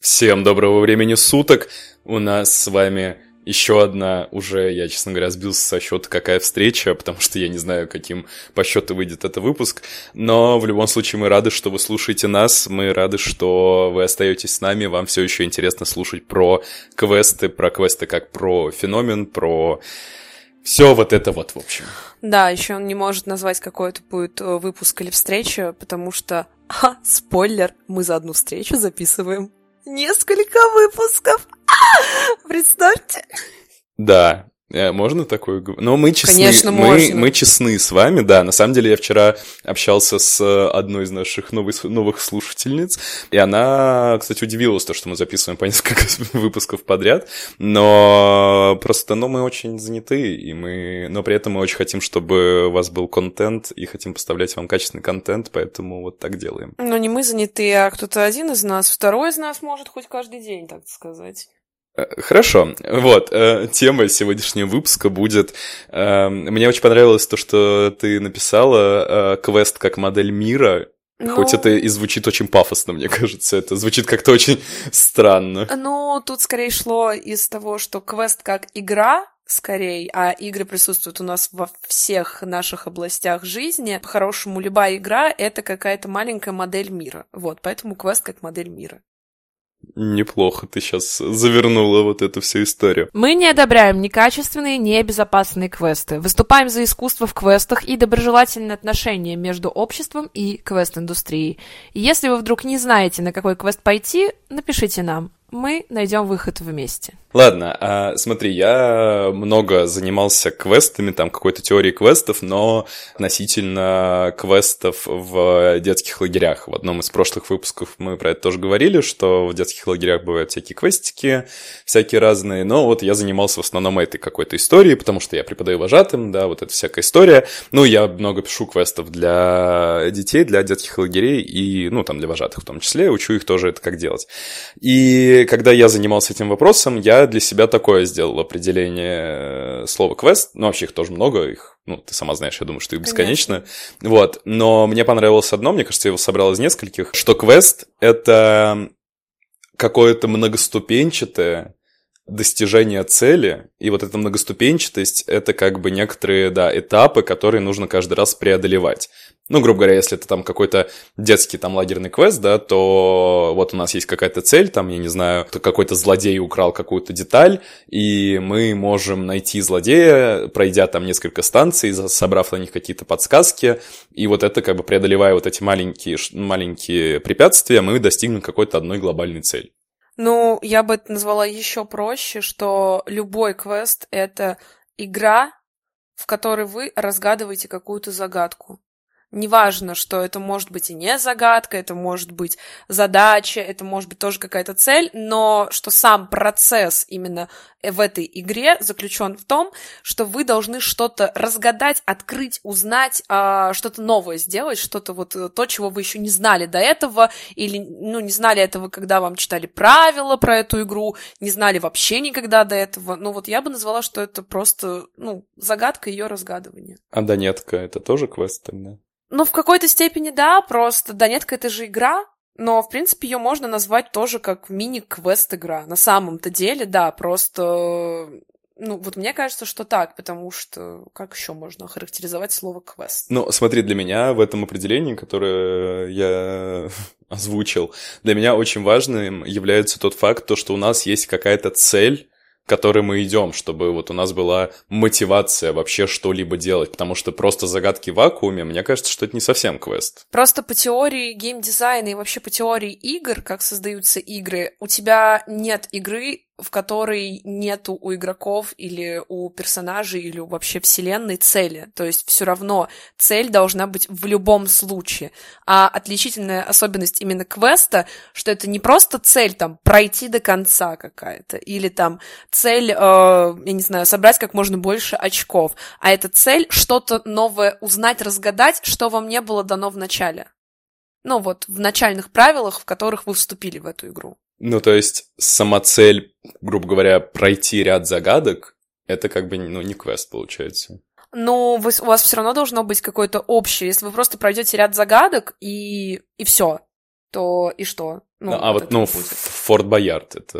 Всем доброго времени суток. У нас с вами еще одна уже, я, честно говоря, сбился со счета, какая встреча, потому что я не знаю, каким по счету выйдет этот выпуск. Но в любом случае мы рады, что вы слушаете нас, мы рады, что вы остаетесь с нами, вам все еще интересно слушать про квесты, про квесты как про феномен, про все вот это вот, в общем. Да, еще он не может назвать какой это будет э, выпуск или встреча, потому что, а, спойлер, мы за одну встречу записываем несколько выпусков. Представьте. Да, можно такое говорить? Но мы честны. Конечно, мы, можно. мы честны с вами, да. На самом деле я вчера общался с одной из наших новых, новых слушательниц, и она, кстати, удивилась, то, что мы записываем по несколько выпусков подряд, но просто, ну, мы очень заняты, и мы... Но при этом мы очень хотим, чтобы у вас был контент, и хотим поставлять вам качественный контент, поэтому вот так делаем. Но не мы заняты, а кто-то один из нас, второй из нас может хоть каждый день, так сказать. Э, хорошо, вот, э, тема сегодняшнего выпуска будет... Э, мне очень понравилось то, что ты написала квест как модель мира, Ну, хоть это и звучит очень пафосно, мне кажется, это звучит как-то очень странно. Ну, тут скорее шло из того, что квест как игра, скорее, а игры присутствуют у нас во всех наших областях жизни. По-хорошему, любая игра — это какая-то маленькая модель мира. Вот, поэтому квест как модель мира. Неплохо ты сейчас завернула вот эту всю историю. Мы не одобряем некачественные, небезопасные квесты. Выступаем за искусство в квестах и доброжелательные отношения между обществом и квест-индустрией. И если вы вдруг не знаете, на какой квест пойти, напишите нам. Мы найдем выход вместе. Ладно, а, смотри, я много занимался квестами, там какой-то теорией квестов, но относительно квестов в детских лагерях. В одном из прошлых выпусков мы про это тоже говорили, что в детских лагерях бывают всякие квестики, всякие разные, но вот я занимался в основном этой какой-то историей, потому что я преподаю вожатым, да, вот эта всякая история. Ну, я много пишу квестов для детей, для детских лагерей и, ну, там, для вожатых в том числе, учу их тоже это как делать. И когда я занимался этим вопросом, я для себя такое сделал определение э, слова квест. Ну, вообще их тоже много, их, ну, ты сама знаешь, я думаю, что их бесконечно. Вот, но мне понравилось одно, мне кажется, я его собрал из нескольких, что квест — это какое-то многоступенчатое достижение цели, и вот эта многоступенчатость — это как бы некоторые, да, этапы, которые нужно каждый раз преодолевать. Ну, грубо говоря, если это там какой-то детский там лагерный квест, да, то вот у нас есть какая-то цель, там, я не знаю, какой-то злодей украл какую-то деталь, и мы можем найти злодея, пройдя там несколько станций, собрав на них какие-то подсказки, и вот это как бы преодолевая вот эти маленькие, маленькие препятствия, мы достигнем какой-то одной глобальной цели. Ну, я бы это назвала еще проще, что любой квест — это игра, в которой вы разгадываете какую-то загадку. Неважно, что это может быть и не загадка, это может быть задача, это может быть тоже какая-то цель, но что сам процесс именно в этой игре заключен в том, что вы должны что-то разгадать, открыть, узнать, а, что-то новое сделать, что-то вот э, то, чего вы еще не знали до этого, или, ну, не знали этого, когда вам читали правила про эту игру, не знали вообще никогда до этого. Ну, вот я бы назвала, что это просто, ну, загадка ее разгадывания. А Донетка — это тоже квест тогда? Ну, в какой-то степени да, просто Донетка это же игра, но, в принципе, ее можно назвать тоже как мини-квест игра. На самом-то деле, да, просто... Ну, вот мне кажется, что так, потому что как еще можно охарактеризовать слово квест? Ну, смотри, для меня в этом определении, которое я озвучил, для меня очень важным является тот факт, то, что у нас есть какая-то цель, которой мы идем, чтобы вот у нас была мотивация вообще что-либо делать, потому что просто загадки в вакууме, мне кажется, что это не совсем квест. Просто по теории геймдизайна и вообще по теории игр, как создаются игры, у тебя нет игры, в которой нету у игроков или у персонажей или вообще вселенной цели. То есть все равно цель должна быть в любом случае. А отличительная особенность именно квеста, что это не просто цель там пройти до конца какая-то, или там цель, э, я не знаю, собрать как можно больше очков, а это цель что-то новое узнать, разгадать, что вам не было дано в начале. Ну вот, в начальных правилах, в которых вы вступили в эту игру. Ну, то есть сама цель, грубо говоря, пройти ряд загадок, это как бы, ну, не квест получается. Но вы, у вас все равно должно быть какое-то общее. Если вы просто пройдете ряд загадок и, и все, то и что? Ну, а вот, это ну, будет. Форт Боярд, это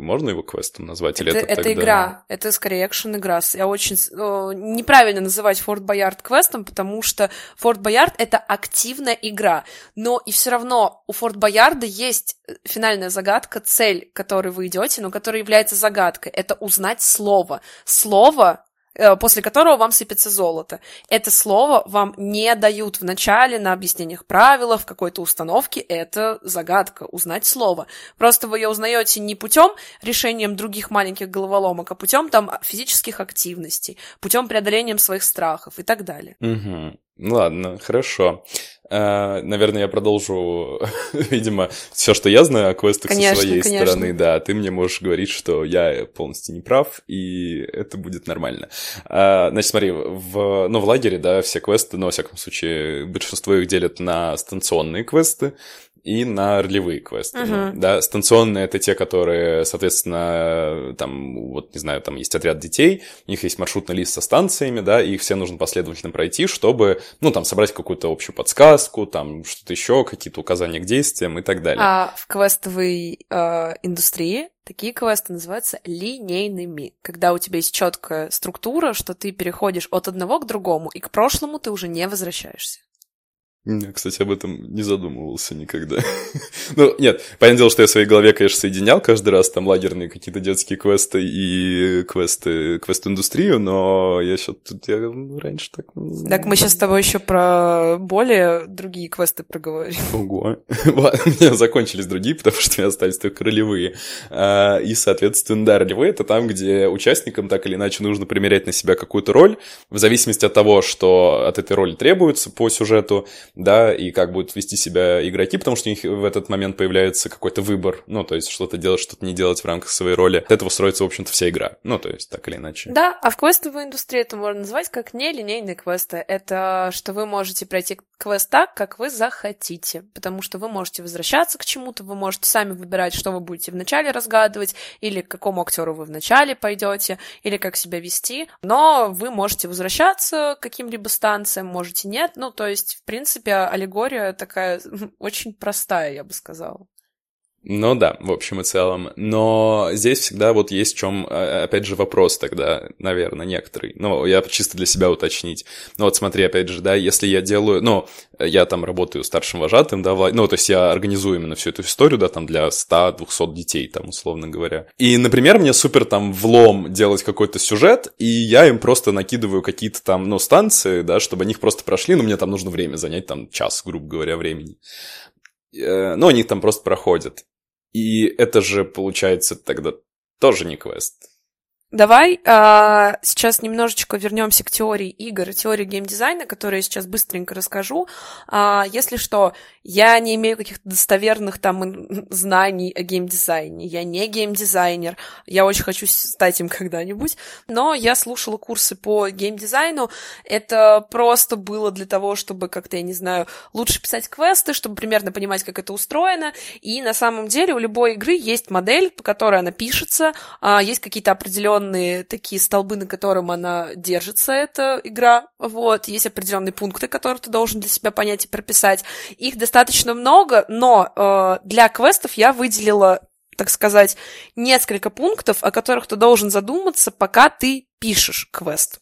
можно его квестом назвать? Или Это, это, это тогда- игра, это скорее экшен-игра. Я очень... э, неправильно называть Форт Боярд квестом, потому что Форт Боярд — это активная игра. Но и все равно у Форт Боярда есть э, финальная загадка, цель, к которой вы идете, но которая является загадкой. Это узнать слово. Слово э, после которого вам сыпется золото. Это слово вам не дают в начале на объяснениях правил, в какой-то установке. Это загадка, узнать слово. Просто вы ее узнаете не путем решением других маленьких головоломок, а путем там физических активностей, путем преодолением своих страхов и так далее. Мгм. Ну Ладно, хорошо. А, Наверное, я продолжу, видимо, все, что я знаю о квестах Конечно, со своей конечно. стороны, да, ты мне можешь говорить, что я полностью не прав, и это будет нормально. А, Значит, смотри, в, ну, в лагере, да, все квесты, ну, во всяком случае, большинство их делят на станционные квесты и на ролевые квесты. Ну, Да, станционные — это те, которые, соответственно, там, вот, не знаю, там есть отряд детей, у них есть маршрутный лист со станциями, да, и их все нужно последовательно пройти, чтобы, ну, там, собрать какую-то общую подсказку, там, что-то еще, какие-то указания к действиям и так далее. А в квестовой э, индустрии такие квесты называются линейными, когда у тебя есть четкая структура, что ты переходишь от одного к другому, и к прошлому ты уже не возвращаешься. Я, кстати, об этом не задумывался никогда. ну, нет, понятное дело, что я в своей голове, конечно, соединял каждый раз там лагерные какие-то детские квесты и квесты, квест-индустрию, но я что тут я раньше так... Так мы сейчас с тобой еще про более другие квесты проговорим. Ого. У меня закончились другие, потому что у меня остались только ролевые. А, И, соответственно, да, ролевые — это там, где участникам так или иначе нужно примерять на себя какую-то роль, в зависимости от того, что от этой роли требуется по сюжету, да, и как будут вести себя игроки, потому что у них в этот момент появляется какой-то выбор, ну, то есть что-то делать, что-то не делать в рамках своей роли. От этого строится, в общем-то, вся игра. Ну, то есть так или иначе. Да, а в квестовой индустрии это можно назвать как нелинейные квесты. Это что вы можете пройти квест так, как вы захотите, потому что вы можете возвращаться к чему-то, вы можете сами выбирать, что вы будете вначале разгадывать, или к какому актеру вы вначале пойдете, или как себя вести, но вы можете возвращаться к каким-либо станциям, можете нет, ну, то есть, в принципе, аллегория такая очень простая, я бы сказала. Ну да, в общем и целом. Но здесь всегда вот есть в чем, опять же, вопрос тогда, наверное, некоторый. Ну, я чисто для себя уточнить. Ну вот смотри, опять же, да, если я делаю, ну, я там работаю старшим вожатым, да, ну, то есть я организую именно всю эту историю, да, там для 100-200 детей, там, условно говоря. И, например, мне супер там влом делать какой-то сюжет, и я им просто накидываю какие-то там, ну, станции, да, чтобы они их просто прошли, но мне там нужно время занять, там, час, грубо говоря, времени. Э, Ну, они там просто проходят. И это же, получается, тогда тоже не квест. Давай а, сейчас немножечко вернемся к теории игр, теории геймдизайна, которую я сейчас быстренько расскажу. А, если что, я не имею каких-то достоверных там знаний о геймдизайне. Я не геймдизайнер. Я очень хочу стать им когда-нибудь. Но я слушала курсы по геймдизайну. Это просто было для того, чтобы как-то, я не знаю, лучше писать квесты, чтобы примерно понимать, как это устроено. И на самом деле у любой игры есть модель, по которой она пишется, а, есть какие-то определенные такие столбы, на котором она держится, эта игра, вот, есть определенные пункты, которые ты должен для себя понять и прописать. Их достаточно много, но э, для квестов я выделила так сказать, несколько пунктов, о которых ты должен задуматься, пока ты пишешь квест.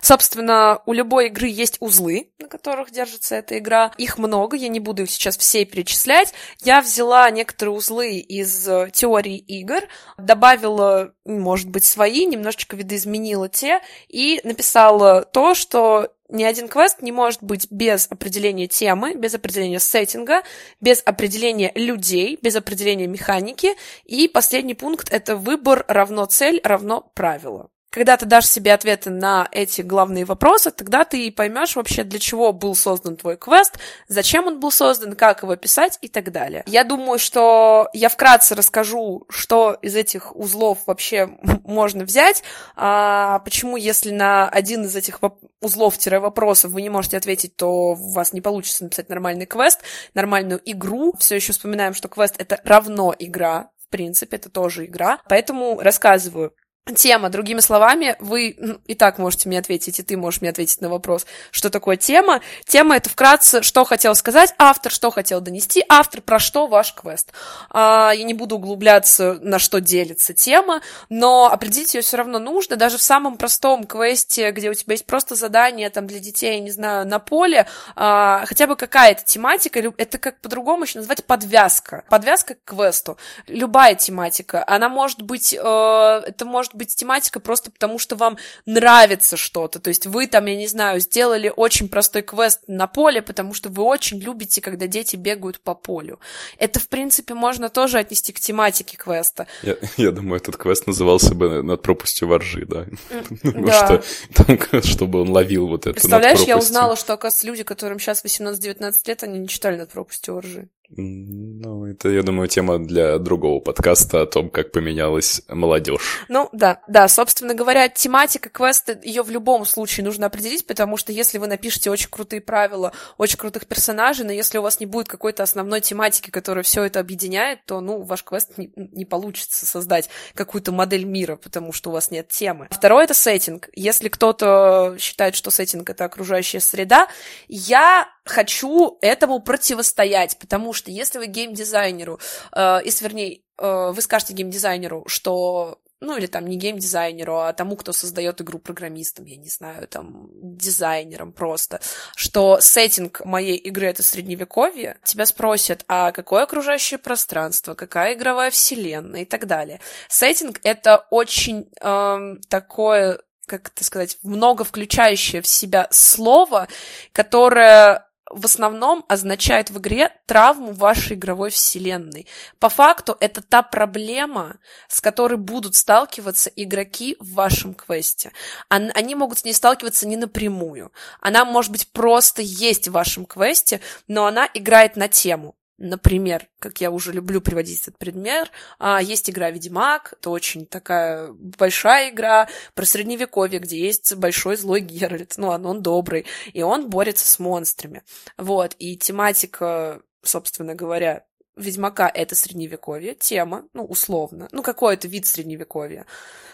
Собственно, у любой игры есть узлы, на которых держится эта игра. Их много, я не буду их сейчас все перечислять. Я взяла некоторые узлы из э, теории игр, добавила, может быть, свои, немножечко видоизменила те и написала то, что ни один квест не может быть без определения темы, без определения сеттинга, без определения людей, без определения механики. И последний пункт — это выбор равно цель равно правило. Когда ты дашь себе ответы на эти главные вопросы, тогда ты и поймешь вообще, для чего был создан твой квест, зачем он был создан, как его писать и так далее. Я думаю, что я вкратце расскажу, что из этих узлов вообще можно взять, а почему, если на один из этих воп- узлов-вопросов вы не можете ответить, то у вас не получится написать нормальный квест, нормальную игру. Все еще вспоминаем, что квест — это равно игра, в принципе, это тоже игра. Поэтому рассказываю. Тема, другими словами, вы и так можете мне ответить, и ты можешь мне ответить на вопрос, что такое тема. Тема — это вкратце, что хотел сказать автор, что хотел донести автор, про что ваш квест. А, я не буду углубляться, на что делится тема, но определить ее все равно нужно. Даже в самом простом квесте, где у тебя есть просто задание там, для детей, не знаю, на поле, а, хотя бы какая-то тематика, это как по-другому еще называть подвязка. Подвязка к квесту. Любая тематика. Она может быть, э, это может быть тематика просто потому, что вам нравится что-то. То есть вы там, я не знаю, сделали очень простой квест на поле, потому что вы очень любите, когда дети бегают по полю. Это, в принципе, можно тоже отнести к тематике квеста. Я, я думаю, этот квест назывался бы над пропастью воржи, да? Потому что там, чтобы он ловил вот это Представляешь, я узнала, что, оказывается, люди, которым сейчас 18-19 лет, они не читали над пропастью воржи. Ну, это, я думаю, тема для другого подкаста о том, как поменялась молодежь. Ну, да, да, собственно говоря, тематика квеста, ее в любом случае нужно определить, потому что если вы напишете очень крутые правила, очень крутых персонажей, но если у вас не будет какой-то основной тематики, которая все это объединяет, то, ну, ваш квест не, не получится создать какую-то модель мира, потому что у вас нет темы. Второе — это сеттинг. Если кто-то считает, что сеттинг — это окружающая среда, я хочу этому противостоять, потому что если вы геймдизайнеру, э, если, вернее, э, вы скажете геймдизайнеру, что ну или там не геймдизайнеру, а тому, кто создает игру программистам, я не знаю, там дизайнером просто, что сеттинг моей игры это средневековье, тебя спросят, а какое окружающее пространство, какая игровая вселенная и так далее. Сеттинг это очень э, такое как это сказать, много включающее в себя слово, которое в основном означает в игре травму вашей игровой вселенной. По факту это та проблема, с которой будут сталкиваться игроки в вашем квесте. Они могут с ней сталкиваться не напрямую. Она, может быть, просто есть в вашем квесте, но она играет на тему. Например, как я уже люблю приводить этот пример, а, есть игра Ведьмак, это очень такая большая игра про средневековье, где есть большой злой Геральт, ну, он, он добрый, и он борется с монстрами. Вот, и тематика, собственно говоря, Ведьмака — это средневековье, тема, ну, условно, ну, какой-то вид средневековья.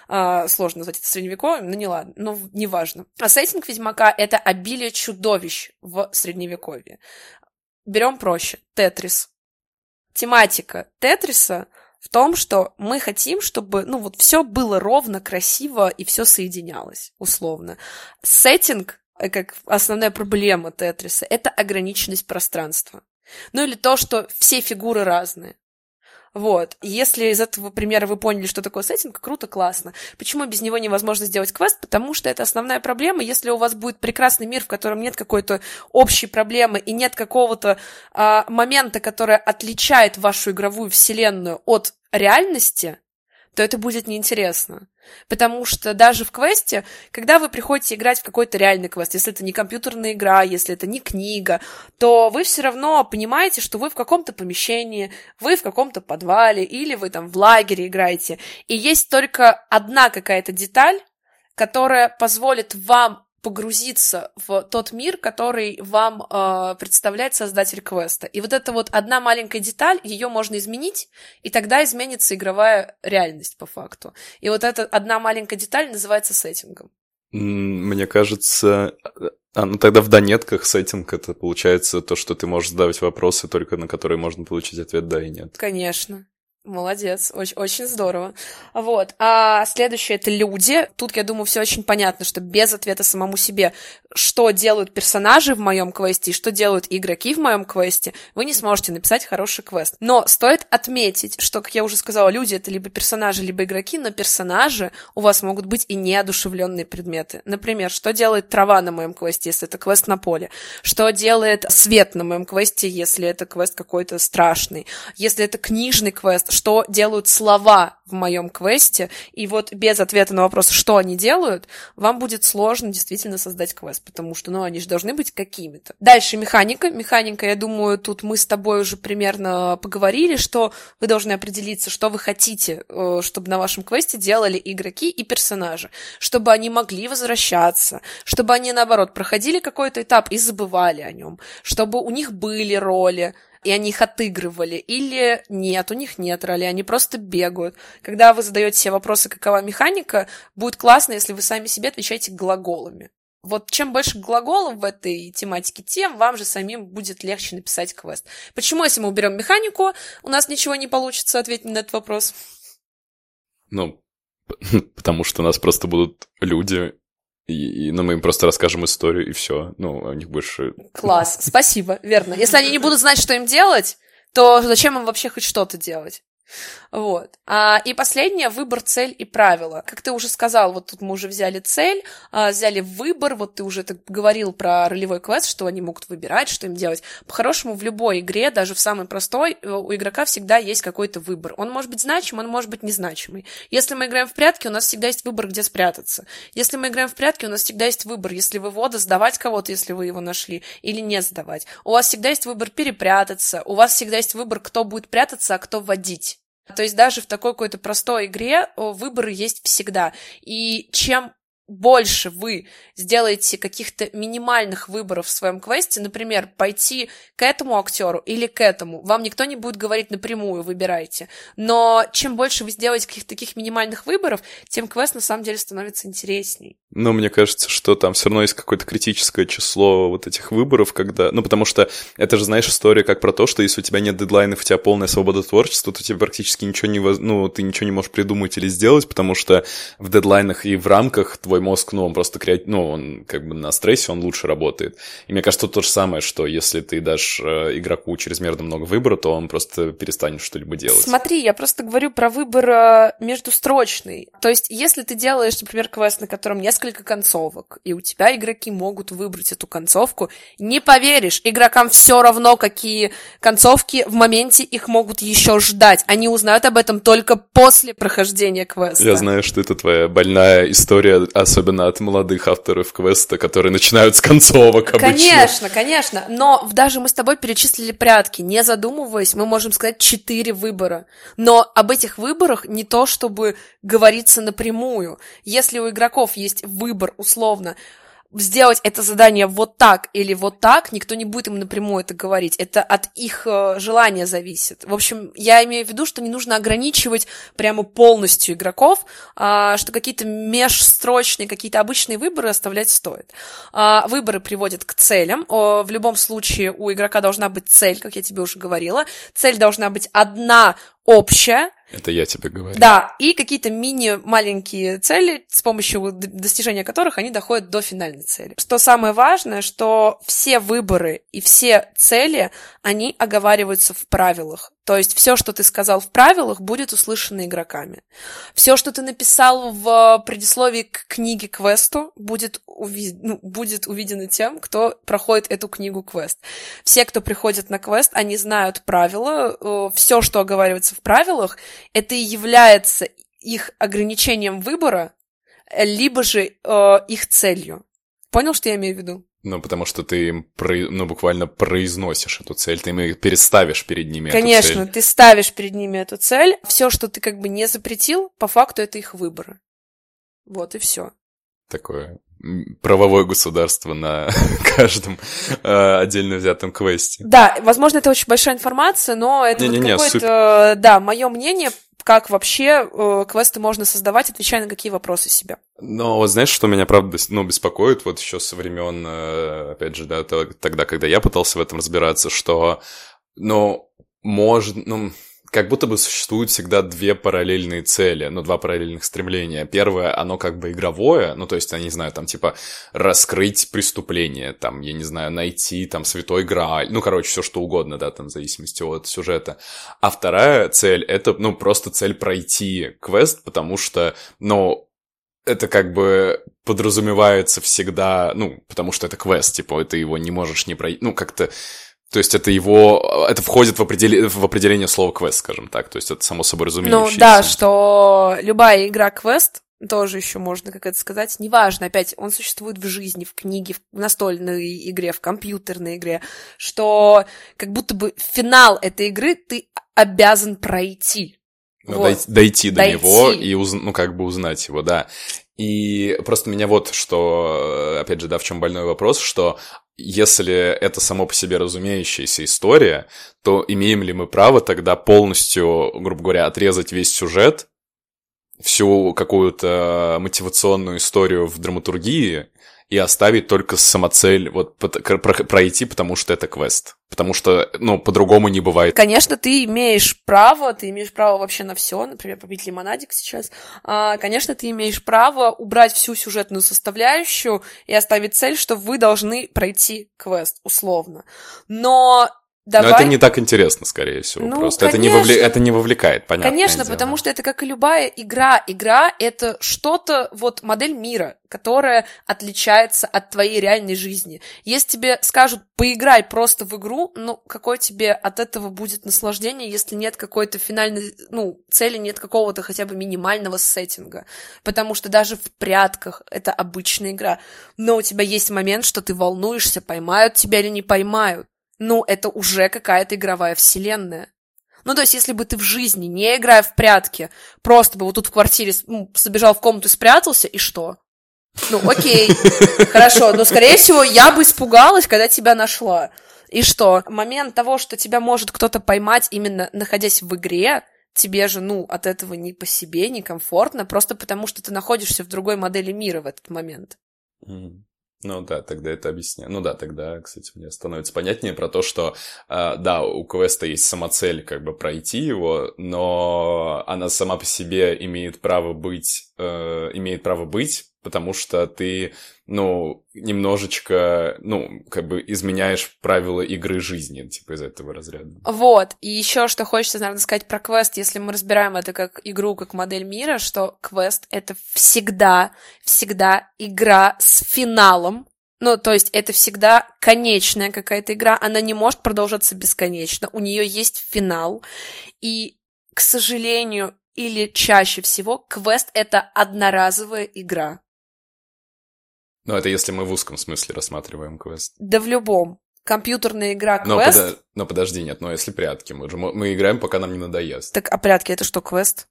А, сложно назвать это средневековьем, но не ладно, но неважно. А сеттинг Ведьмака — это обилие чудовищ в средневековье. Берем проще. Тетрис. Тематика Тетриса в том, что мы хотим, чтобы, ну, вот все было ровно, красиво и все соединялось, условно. Сеттинг, э, как основная проблема Тетриса, это ограниченность пространства. Ну или то, что все фигуры разные. Вот. Если из этого примера вы поняли, что такое сеттинг, круто, классно. Почему без него невозможно сделать квест? Потому что это основная проблема. Если у вас будет прекрасный мир, в котором нет какой-то общей проблемы и нет какого-то а, момента, который отличает вашу игровую вселенную от реальности, то это будет неинтересно. Потому что даже в квесте, когда вы приходите играть в какой-то реальный квест, если это не компьютерная игра, если это не книга, то вы все равно понимаете, что вы в каком-то помещении, вы в каком-то подвале, или вы там в лагере играете. И есть только одна какая-то деталь, которая позволит вам погрузиться в тот мир, который вам э, представляет создатель квеста. И вот эта вот одна маленькая деталь, ее можно изменить, и тогда изменится игровая реальность по факту. И вот эта одна маленькая деталь называется сеттингом. Мне кажется, а, ну тогда в донетках сеттинг это получается то, что ты можешь задавать вопросы, только на которые можно получить ответ да и нет. Конечно. Молодец, очень, очень здорово. Вот. А следующее это люди. Тут, я думаю, все очень понятно, что без ответа самому себе, что делают персонажи в моем квесте и что делают игроки в моем квесте, вы не сможете написать хороший квест. Но стоит отметить, что, как я уже сказала, люди это либо персонажи, либо игроки, но персонажи у вас могут быть и неодушевленные предметы. Например, что делает трава на моем квесте, если это квест на поле? Что делает свет на моем квесте, если это квест какой-то страшный? Если это книжный квест, что делают слова в моем квесте, и вот без ответа на вопрос, что они делают, вам будет сложно действительно создать квест, потому что, ну, они же должны быть какими-то. Дальше механика. Механика, я думаю, тут мы с тобой уже примерно поговорили, что вы должны определиться, что вы хотите, э, чтобы на вашем квесте делали игроки и персонажи, чтобы они могли возвращаться, чтобы они, наоборот, проходили какой-то этап и забывали о нем, чтобы у них были роли, и они их отыгрывали, или нет, у них нет роли, они просто бегают. Когда вы задаете себе вопросы, какова механика, будет классно, если вы сами себе отвечаете глаголами. Вот чем больше глаголов в этой тематике, тем вам же самим будет легче написать квест. Почему, если мы уберем механику, у нас ничего не получится ответить на этот вопрос? Ну, потому что у нас просто будут люди, и, и, ну, мы им просто расскажем историю, и все. Ну, у них больше... Класс, спасибо, верно. Если они не будут знать, что им делать, то зачем им вообще хоть что-то делать? Вот. А, и последнее — выбор, цель и правила. Как ты уже сказал, вот тут мы уже взяли цель, а, взяли выбор, вот ты уже так говорил про ролевой квест, что они могут выбирать, что им делать. По-хорошему, в любой игре, даже в самой простой, э, у игрока всегда есть какой-то выбор. Он может быть значимый, он может быть незначимый. Если мы играем в прятки, у нас всегда есть выбор, где спрятаться. Если мы играем в прятки, у нас всегда есть выбор, если вывода, сдавать кого-то, если вы его нашли, или не сдавать. У вас всегда есть выбор перепрятаться, у вас всегда есть выбор, кто будет прятаться, а кто водить. То есть даже в такой какой-то простой игре выборы есть всегда. И чем больше вы сделаете каких-то минимальных выборов в своем квесте, например, пойти к этому актеру или к этому, вам никто не будет говорить напрямую, выбирайте. Но чем больше вы сделаете каких-то таких минимальных выборов, тем квест на самом деле становится интересней. Ну, мне кажется, что там все равно есть какое-то критическое число вот этих выборов, когда... Ну, потому что это же, знаешь, история как про то, что если у тебя нет дедлайнов, у тебя полная свобода творчества, то тебе практически ничего не... Ну, ты ничего не можешь придумать или сделать, потому что в дедлайнах и в рамках твой мозг, ну, он просто креатив... Ну, он как бы на стрессе, он лучше работает. И мне кажется, то же самое, что если ты дашь э, игроку чрезмерно много выбора, то он просто перестанет что-либо делать. Смотри, я просто говорю про выбор э, междустрочный. То есть, если ты делаешь, например, квест, на котором несколько концовок, и у тебя игроки могут выбрать эту концовку. Не поверишь, игрокам все равно, какие концовки в моменте их могут еще ждать. Они узнают об этом только после прохождения квеста. Я знаю, что это твоя больная история, особенно от молодых авторов квеста, которые начинают с концовок обычно. Конечно, конечно. Но даже мы с тобой перечислили прятки. Не задумываясь, мы можем сказать четыре выбора. Но об этих выборах не то, чтобы говориться напрямую. Если у игроков есть выбор условно сделать это задание вот так или вот так, никто не будет им напрямую это говорить. Это от их э, желания зависит. В общем, я имею в виду, что не нужно ограничивать прямо полностью игроков, э, что какие-то межстрочные, какие-то обычные выборы оставлять стоит. Э, выборы приводят к целям. В любом случае у игрока должна быть цель, как я тебе уже говорила. Цель должна быть одна общая, это я тебе говорю. Да, и какие-то мини-маленькие цели, с помощью достижения которых они доходят до финальной цели. Что самое важное, что все выборы и все цели, они оговариваются в правилах. То есть все, что ты сказал в правилах, будет услышано игроками. Все, что ты написал в предисловии к книге квесту, будет, уви... ну, будет увидено тем, кто проходит эту книгу квест. Все, кто приходит на квест, они знают правила. Э, все, что оговаривается в правилах, это и является их ограничением выбора, либо же э, их целью. Понял, что я имею в виду? Ну, потому что ты им, ну, буквально произносишь эту цель, ты им переставишь перед ними Конечно, эту цель. ты ставишь перед ними эту цель. Все, что ты как бы не запретил, по факту это их выборы. Вот и все. Такое правовое государство на каждом э, отдельно взятом квесте. Да, возможно, это очень большая информация, но это не, вот какое-то, супер... да, мое мнение как вообще э, квесты можно создавать, отвечая на какие вопросы себя. Но вот знаешь, что меня, правда, ну, беспокоит, вот еще со времен, э, опять же, да, тогда, когда я пытался в этом разбираться, что, ну, может, ну, как будто бы существуют всегда две параллельные цели, ну, два параллельных стремления. Первое, оно как бы игровое, ну, то есть, я не знаю, там, типа, раскрыть преступление, там, я не знаю, найти, там, святой Грааль, ну, короче, все что угодно, да, там, в зависимости от сюжета. А вторая цель, это, ну, просто цель пройти квест, потому что, ну, это как бы подразумевается всегда, ну, потому что это квест, типа, ты его не можешь не пройти, ну, как-то то есть это его, это входит в, определ... в определение слова квест, скажем так. То есть это само собой разумеющееся. Ну да, что любая игра квест, тоже еще можно, как это сказать, неважно, опять, он существует в жизни, в книге, в настольной игре, в компьютерной игре, что как будто бы финал этой игры ты обязан пройти. Ну, вот. дойти, дойти до дойти. него и уз... ну, как бы узнать его, да. И просто меня вот что, опять же, да, в чем больной вопрос, что если это само по себе разумеющаяся история, то имеем ли мы право тогда полностью, грубо говоря, отрезать весь сюжет, всю какую-то мотивационную историю в драматургии и оставить только самоцель вот пройти, потому что это квест. Потому что, ну, по-другому не бывает. Конечно, ты имеешь право, ты имеешь право вообще на все, например, попить лимонадик сейчас. А, конечно, ты имеешь право убрать всю сюжетную составляющую и оставить цель, что вы должны пройти квест, условно. Но Давай. Но это не так интересно, скорее всего. Ну, просто это не, вовле... это не вовлекает, понятно. Конечно, дело. потому что это как и любая игра. Игра — это что-то, вот модель мира, которая отличается от твоей реальной жизни. Если тебе скажут, поиграй просто в игру, ну, какое тебе от этого будет наслаждение, если нет какой-то финальной, ну, цели, нет какого-то хотя бы минимального сеттинга. Потому что даже в прятках это обычная игра. Но у тебя есть момент, что ты волнуешься, поймают тебя или не поймают ну, это уже какая-то игровая вселенная. Ну, то есть, если бы ты в жизни, не играя в прятки, просто бы вот тут в квартире ну, забежал в комнату и спрятался, и что? Ну, окей, хорошо, но, скорее всего, я бы испугалась, когда тебя нашла. И что? Момент того, что тебя может кто-то поймать, именно находясь в игре, тебе же, ну, от этого не по себе, не комфортно, просто потому что ты находишься в другой модели мира в этот момент. Mm. Ну да, тогда это объясняю. Ну да, тогда, кстати, мне становится понятнее про то, что, э, да, у квеста есть самоцель как бы пройти его, но она сама по себе имеет право быть, э, имеет право быть, потому что ты, ну, немножечко, ну, как бы изменяешь правила игры жизни, типа из этого разряда. Вот, и еще что хочется, наверное, сказать про квест, если мы разбираем это как игру, как модель мира, что квест — это всегда, всегда игра с финалом, ну, то есть это всегда конечная какая-то игра, она не может продолжаться бесконечно, у нее есть финал, и, к сожалению, или чаще всего квест — это одноразовая игра. Ну, это если мы в узком смысле рассматриваем квест. Да в любом. Компьютерная игра квест. Но, подо... но подожди, нет, но если прятки, мы же мы играем, пока нам не надоест. Так, а прятки это что, квест?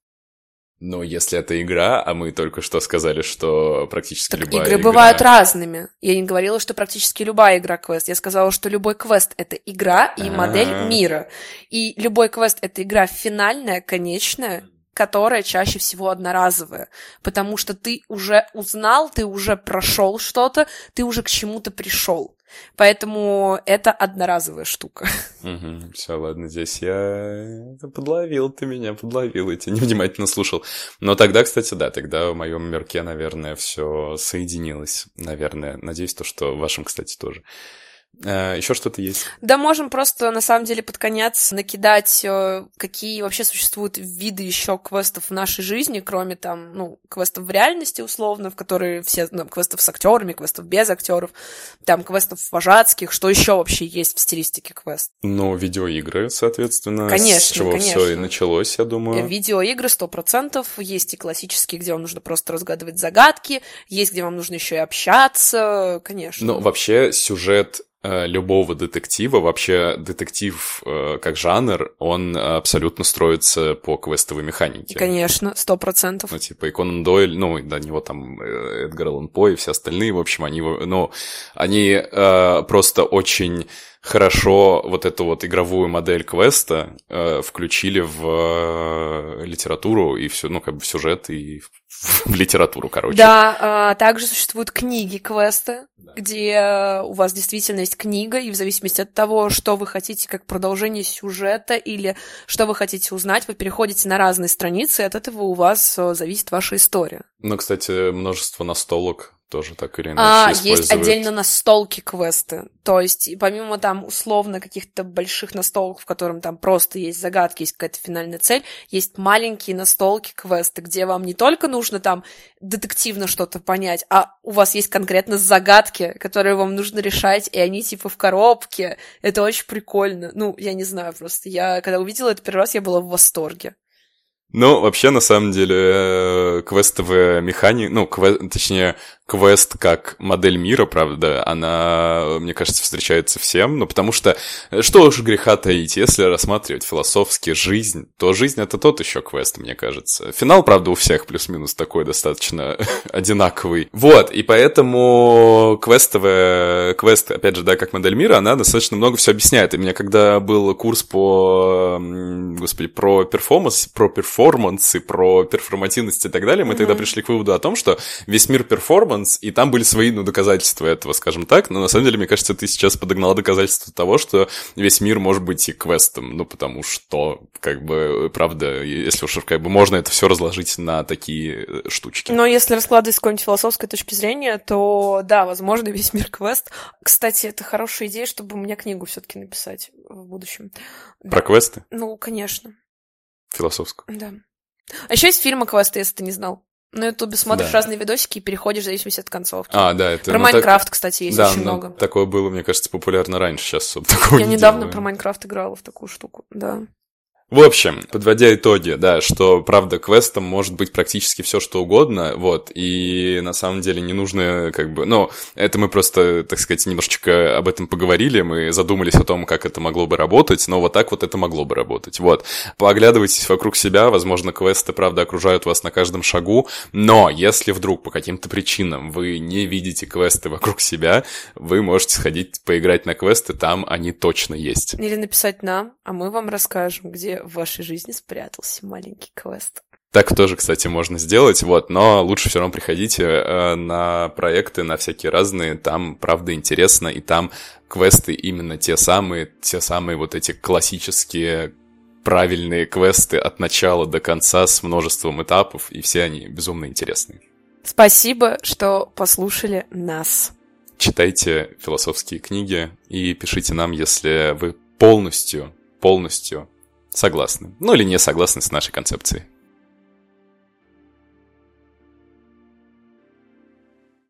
Но если это игра, а мы только что сказали, что практически так любая игры игра... бывают разными. Я не говорила, что практически любая игра квест. Я сказала, что любой квест — это игра и А-а-а. модель мира. И любой квест — это игра финальная, конечная, которая чаще всего одноразовая, потому что ты уже узнал, ты уже прошел что-то, ты уже к чему-то пришел. Поэтому это одноразовая штука. Угу, все, ладно, здесь я подловил ты меня, подловил, я тебя невнимательно слушал. Но тогда, кстати, да, тогда в моем мерке, наверное, все соединилось, наверное. Надеюсь, то, что в вашем, кстати, тоже. Э, Еще что-то есть? Да, можем просто на самом деле под конец накидать, э, какие вообще существуют виды еще квестов в нашей жизни, кроме там, ну, квестов в реальности, условно, в которые все, ну, квестов с актерами, квестов без актеров, там, квестов вожатских, что еще вообще есть в стилистике квест? Ну, видеоигры, соответственно, конечно, с чего конечно. все и началось, я думаю. Видеоигры сто процентов, есть и классические, где вам нужно просто разгадывать загадки, есть, где вам нужно еще и общаться, конечно. Ну, вообще сюжет Э, любого детектива, вообще детектив э, как жанр, он абсолютно строится по квестовой механике. Конечно, сто процентов. Ну, типа, и Конан Дойль, ну, до него там э, Эдгар Аллан По и все остальные, в общем, они, ну, они э, просто очень хорошо вот эту вот игровую модель квеста э, включили в э, литературу и все, ну, как бы в сюжет и в, в литературу, короче. Да, э, также существуют книги квеста, да. где у вас действительно есть книга, и в зависимости от того, что вы хотите как продолжение сюжета или что вы хотите узнать, вы переходите на разные страницы, и от этого у вас э, зависит ваша история. Ну, кстати, множество настолок тоже так или иначе а, Есть отдельно настолки квесты. То есть, помимо там условно каких-то больших настолок, в котором там просто есть загадки, есть какая-то финальная цель, есть маленькие настолки квесты, где вам не только нужно там детективно что-то понять, а у вас есть конкретно загадки, которые вам нужно решать, и они типа в коробке. Это очень прикольно. Ну, я не знаю, просто я, когда увидела это первый раз, я была в восторге. Ну, вообще, на самом деле, э, квестовая механика, ну, кве... точнее, квест как модель мира, правда, она, мне кажется, встречается всем, ну, потому что, э, что уж греха таить, если рассматривать философски жизнь, то жизнь — это тот еще квест, мне кажется. Финал, правда, у всех плюс-минус такой достаточно одинаковый. Вот, и поэтому квестовая, квест, опять же, да, как модель мира, она достаточно много все объясняет. И у меня когда был курс по, господи, про перформанс, про перформансы, про перформативность и так далее, мы mm-hmm. тогда пришли к выводу о том, что весь мир перформанс перформанс, и там были свои, ну, доказательства этого, скажем так, но на самом деле, мне кажется, ты сейчас подогнала доказательства того, что весь мир может быть и квестом, ну, потому что, как бы, правда, если уж как бы можно это все разложить на такие э, штучки. Но если раскладывать с какой-нибудь философской точки зрения, то, да, возможно, весь мир квест. Кстати, это хорошая идея, чтобы мне книгу все таки написать в будущем. Про да. квесты? Ну, конечно. Философскую? Да. А еще есть фильмы квесты, если ты не знал. На Ютубе смотришь да. разные видосики и переходишь в зависимости от концовки. А, да, это... Про ну, Майнкрафт, так... кстати, есть да, очень ну, много. такое было, мне кажется, популярно раньше, сейчас такого Я не недавно делаю. про Майнкрафт играла в такую штуку, да. В общем, подводя итоги, да, что, правда, квестом может быть практически все, что угодно, вот, и на самом деле не нужно, как бы, ну, это мы просто, так сказать, немножечко об этом поговорили, мы задумались о том, как это могло бы работать, но вот так вот это могло бы работать, вот. Поглядывайтесь вокруг себя, возможно, квесты, правда, окружают вас на каждом шагу, но если вдруг по каким-то причинам вы не видите квесты вокруг себя, вы можете сходить поиграть на квесты, там они точно есть. Или написать нам, а мы вам расскажем, где в вашей жизни спрятался маленький квест. Так тоже, кстати, можно сделать, вот, но лучше все равно приходите э, на проекты, на всякие разные, там, правда, интересно, и там квесты именно те самые, те самые вот эти классические правильные квесты от начала до конца с множеством этапов, и все они безумно интересные. Спасибо, что послушали нас. Читайте философские книги и пишите нам, если вы полностью, полностью согласны. Ну или не согласны с нашей концепцией.